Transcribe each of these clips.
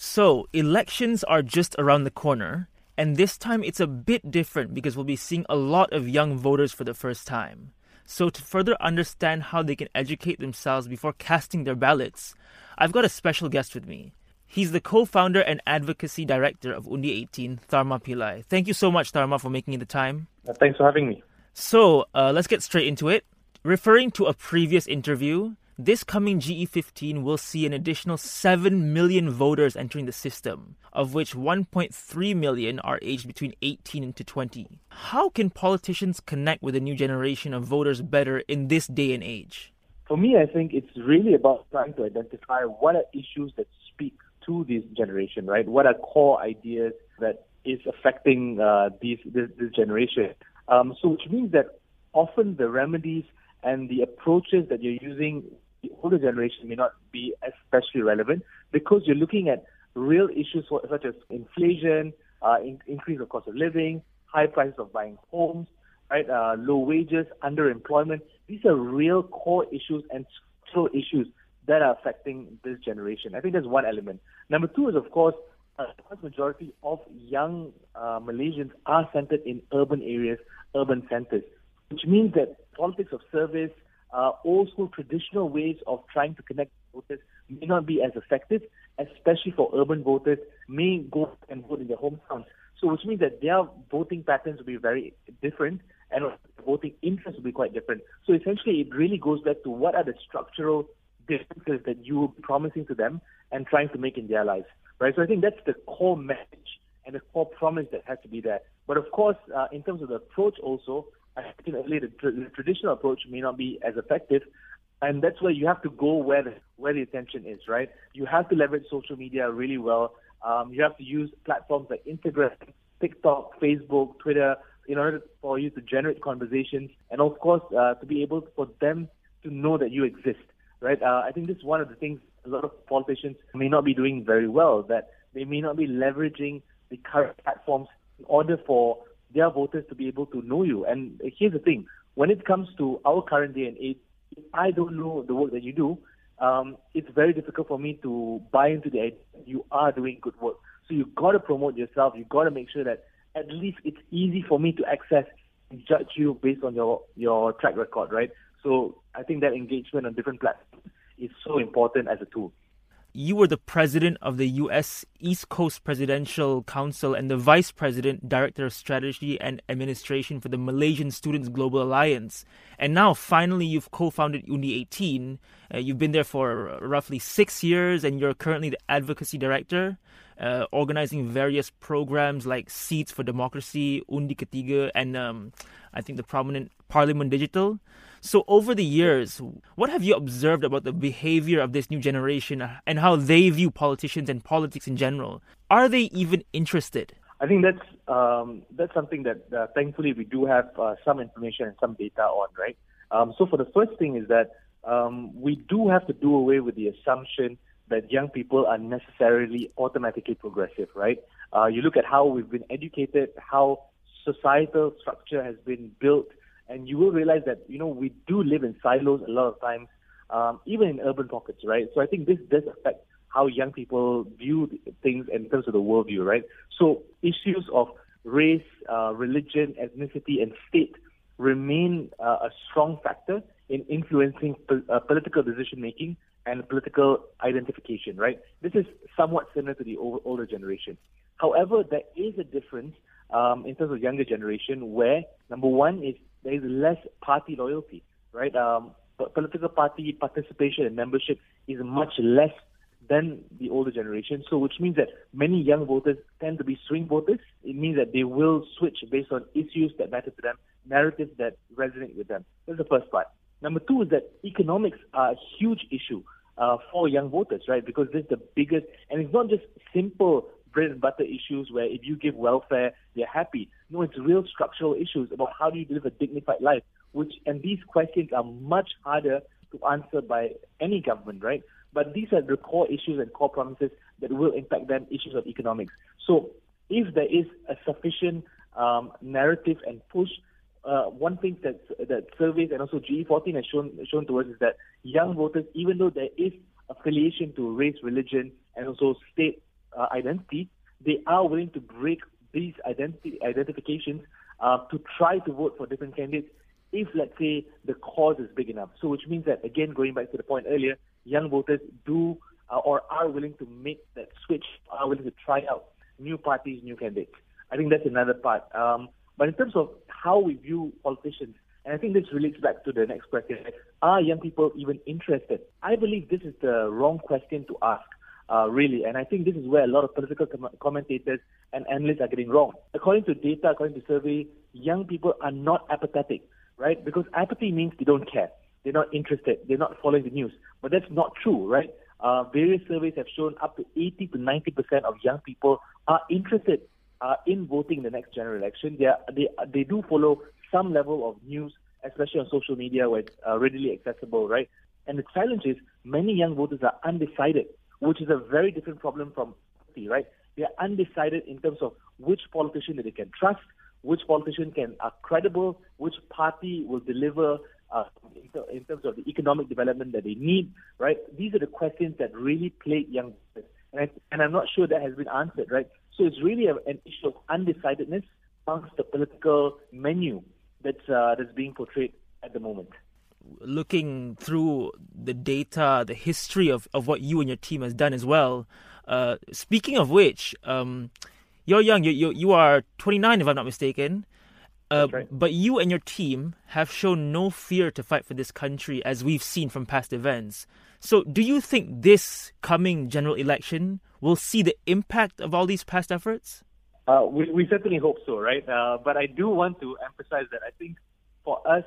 So, elections are just around the corner, and this time it's a bit different because we'll be seeing a lot of young voters for the first time. So, to further understand how they can educate themselves before casting their ballots, I've got a special guest with me. He's the co founder and advocacy director of Undi 18, Tharma Pillai. Thank you so much, Tharma, for making the time. Uh, thanks for having me. So, uh, let's get straight into it. Referring to a previous interview, this coming GE15 will see an additional 7 million voters entering the system, of which 1.3 million are aged between 18 to 20. How can politicians connect with the new generation of voters better in this day and age? For me, I think it's really about trying to identify what are issues that speak to this generation, right? What are core ideas that is affecting uh, these, this, this generation? Um, so, which means that often the remedies and the approaches that you're using the older generation may not be especially relevant because you're looking at real issues such as inflation, uh, in, increase of cost of living, high prices of buying homes, right, uh, low wages, underemployment. These are real core issues and structural issues that are affecting this generation. I think that's one element. Number two is, of course, a vast majority of young uh, Malaysians are centered in urban areas, urban centers, which means that politics of service, uh, old school traditional ways of trying to connect voters may not be as effective, especially for urban voters may go and vote in their hometowns. So which means that their voting patterns will be very different and voting interests will be quite different. So essentially it really goes back to what are the structural differences that you are promising to them and trying to make in their lives. Right? So I think that's the core message and the core promise that has to be there. But of course, uh, in terms of the approach also, I think earlier the, the traditional approach may not be as effective, and that's where you have to go where the where the attention is. Right? You have to leverage social media really well. Um, you have to use platforms like Instagram, TikTok, Facebook, Twitter in order for you to generate conversations, and of course uh, to be able for them to know that you exist. Right? Uh, I think this is one of the things a lot of politicians may not be doing very well. That they may not be leveraging the current platforms in order for their voters to be able to know you. And here's the thing: when it comes to our current day and age, if I don't know the work that you do, um, it's very difficult for me to buy into the idea you are doing good work. So you've got to promote yourself. You've got to make sure that at least it's easy for me to access and judge you based on your your track record, right? So I think that engagement on different platforms is so important as a tool you were the president of the U.S. East Coast Presidential Council and the vice president, director of strategy and administration for the Malaysian Students Global Alliance. And now, finally, you've co founded Undi 18. Uh, you've been there for roughly six years, and you're currently the advocacy director, uh, organizing various programs like Seeds for Democracy, Undi Ketiga, and um, I think the prominent Parliament Digital. So, over the years, what have you observed about the behavior of this new generation and how they view politicians and politics in general? Are they even interested? I think that's um, that's something that uh, thankfully we do have uh, some information and some data on, right? Um, so, for the first thing is that um, we do have to do away with the assumption that young people are necessarily automatically progressive, right? Uh, you look at how we've been educated, how societal structure has been built and you will realize that you know we do live in silos a lot of times, um, even in urban pockets, right? So I think this does affect how young people view things in terms of the worldview, right? So issues of race, uh, religion, ethnicity, and state remain uh, a strong factor in influencing po- uh, political decision making and political identification, right? This is somewhat similar to the older generation. However, there is a difference um, in terms of younger generation where number one is there is less party loyalty, right? Um, political party participation and membership is much less than the older generation. So, which means that many young voters tend to be swing voters. It means that they will switch based on issues that matter to them, narratives that resonate with them. That's the first part. Number two is that economics are a huge issue uh, for young voters, right? Because this is the biggest, and it's not just simple bread and butter issues where if you give welfare, they're happy. No, it's real structural issues about how do you live a dignified life, which, and these questions are much harder to answer by any government, right? But these are the core issues and core promises that will impact them, issues of economics. So if there is a sufficient um, narrative and push, uh, one thing that that surveys and also GE14 has shown shown to us is that young voters, even though there is affiliation to race, religion, and also state uh, identity, they are willing to break these identity identifications uh, to try to vote for different candidates if, let's say, the cause is big enough. So, which means that, again, going back to the point earlier, young voters do uh, or are willing to make that switch, are willing to try out new parties, new candidates. I think that's another part. Um, but in terms of how we view politicians, and I think this relates back to the next question, are young people even interested? I believe this is the wrong question to ask. Uh, really. And I think this is where a lot of political com- commentators and analysts are getting wrong. According to data, according to survey, young people are not apathetic, right? Because apathy means they don't care. They're not interested. They're not following the news. But that's not true, right? Uh, various surveys have shown up to 80 to 90 percent of young people are interested uh, in voting in the next general election. They, are, they, they do follow some level of news, especially on social media where it's uh, readily accessible, right? And the challenge is many young voters are undecided which is a very different problem from party, right? They are undecided in terms of which politician that they can trust, which politician can are credible, which party will deliver uh, in, in, terms of the economic development that they need, right? These are the questions that really plague young voters. And, I, and I'm not sure that has been answered, right? So it's really a, an issue of undecidedness amongst the political menu that's, uh, that's being portrayed at the moment looking through the data, the history of, of what you and your team has done as well. Uh, speaking of which, um, you're young. You, you you are 29, if I'm not mistaken. Uh, right. But you and your team have shown no fear to fight for this country, as we've seen from past events. So, do you think this coming general election will see the impact of all these past efforts? Uh, we, we certainly hope so, right? Uh, but I do want to emphasize that I think for us,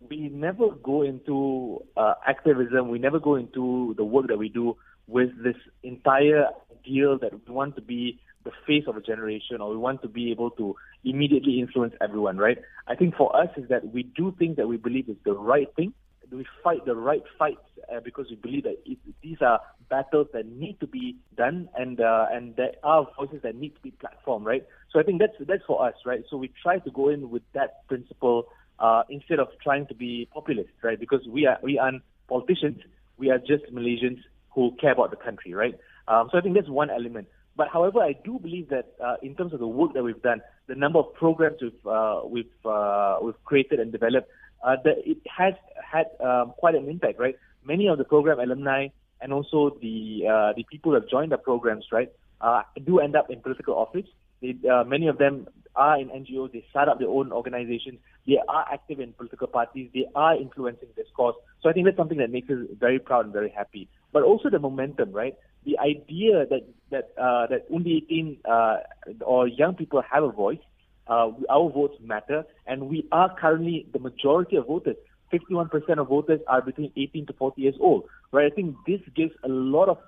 we never go into uh, activism. We never go into the work that we do with this entire ideal that we want to be the face of a generation or we want to be able to immediately influence everyone, right? I think for us is that we do things that we believe is the right thing. We fight the right fights uh, because we believe that it, these are battles that need to be done and uh, and there are voices that need to be platformed, right? So I think that's that's for us, right? So we try to go in with that principle uh, instead of trying to be populist, right? Because we are we aren't politicians, we are just Malaysians who care about the country, right? Um, so I think that's one element. But however, I do believe that uh, in terms of the work that we've done, the number of programs we've uh, we've uh, we've created and developed, uh, that it has had um, quite an impact, right? Many of the program alumni and also the uh, the people who have joined the programs, right, uh, do end up in political office. They, uh, many of them are in NGOs, they start up their own organizations, they are active in political parties, they are influencing this cause. So I think that's something that makes us very proud and very happy. But also the momentum, right? The idea that that uh, that Undi 18 uh, or young people have a voice, uh, our votes matter, and we are currently the majority of voters. 51% of voters are between 18 to 40 years old, right? I think this gives a lot of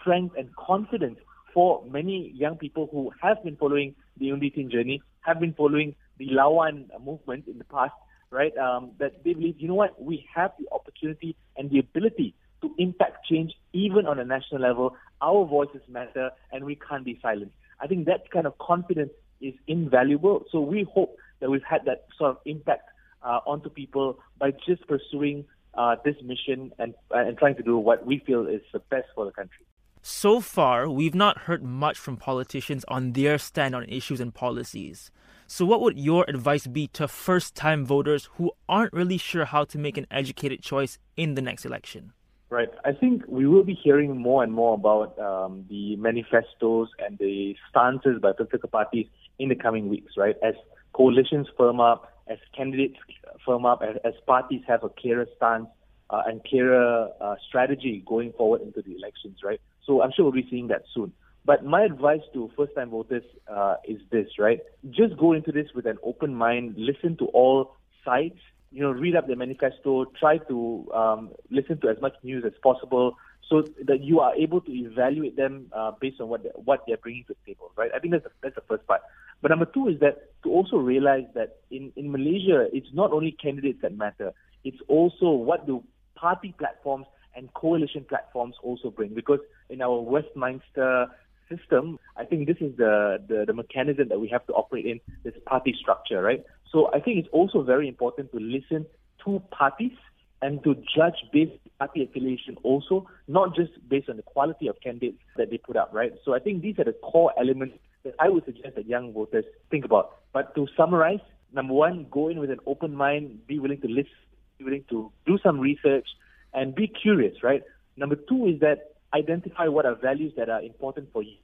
strength and confidence for many young people who have been following the Undi journey, have been following the Lawan movement in the past, right? Um, that they believe, you know what, we have the opportunity and the ability to impact change even on a national level. Our voices matter and we can't be silent. I think that kind of confidence is invaluable. So we hope that we've had that sort of impact uh, onto people by just pursuing uh, this mission and, and trying to do what we feel is the best for the country. So far, we've not heard much from politicians on their stand on issues and policies. So, what would your advice be to first time voters who aren't really sure how to make an educated choice in the next election? Right. I think we will be hearing more and more about um, the manifestos and the stances by political parties in the coming weeks, right? As coalitions firm up, as candidates firm up, as, as parties have a clearer stance uh, and clearer uh, strategy going forward into the elections, right? So I'm sure we'll be seeing that soon. But my advice to first-time voters uh, is this, right? Just go into this with an open mind, listen to all sides, you know, read up the manifesto, try to um, listen to as much news as possible, so that you are able to evaluate them uh, based on what they, what they're bringing to the table, right? I think that's the, that's the first part. But number two is that to also realize that in, in Malaysia, it's not only candidates that matter. It's also what the party platforms and coalition platforms also bring. Because in our Westminster system, I think this is the, the, the mechanism that we have to operate in, this party structure, right? So I think it's also very important to listen to parties and to judge based party affiliation also, not just based on the quality of candidates that they put up, right? So I think these are the core elements that I would suggest that young voters think about. But to summarize, number one, go in with an open mind, be willing to listen, be willing to do some research, and be curious, right? Number two is that identify what are values that are important for you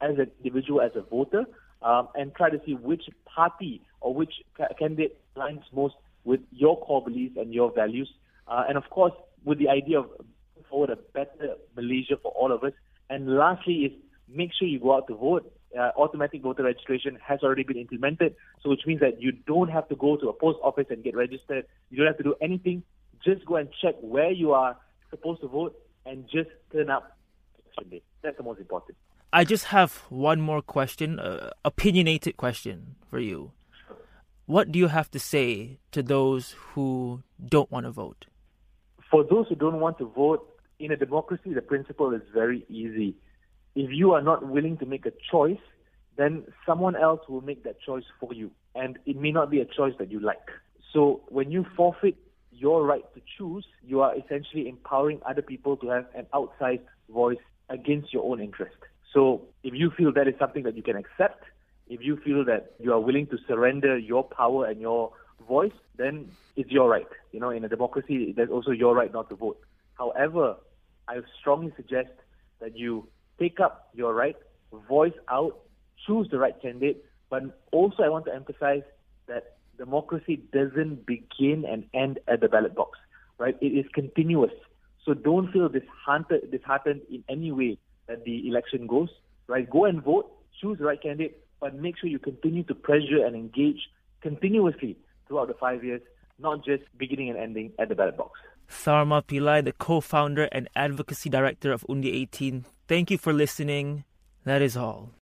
as an individual, as a voter, um, and try to see which party or which candidate aligns most with your core beliefs and your values. Uh, and of course, with the idea of forward a better Malaysia for all of us. And lastly, is make sure you go out to vote. Uh, automatic voter registration has already been implemented, so which means that you don't have to go to a post office and get registered. You don't have to do anything. Just go and check where you are supposed to vote and just turn up. That's the most important. I just have one more question, uh, opinionated question for you. What do you have to say to those who don't want to vote? For those who don't want to vote, in a democracy, the principle is very easy. If you are not willing to make a choice, then someone else will make that choice for you. And it may not be a choice that you like. So when you forfeit your right to choose, you are essentially empowering other people to have an outsized voice against your own interest. So if you feel that is something that you can accept, if you feel that you are willing to surrender your power and your voice, then it's your right. You know, in a democracy, there's also your right not to vote. However, I strongly suggest that you take up your right, voice out, choose the right candidate, but also I want to emphasize that democracy doesn't begin and end at the ballot box, right? It is continuous. So don't feel disheartened, disheartened in any way that the election goes, right? Go and vote, choose the right candidate, but make sure you continue to pressure and engage continuously throughout the five years, not just beginning and ending at the ballot box. Tharma Pillai, the co founder and advocacy director of Undi 18, thank you for listening. That is all.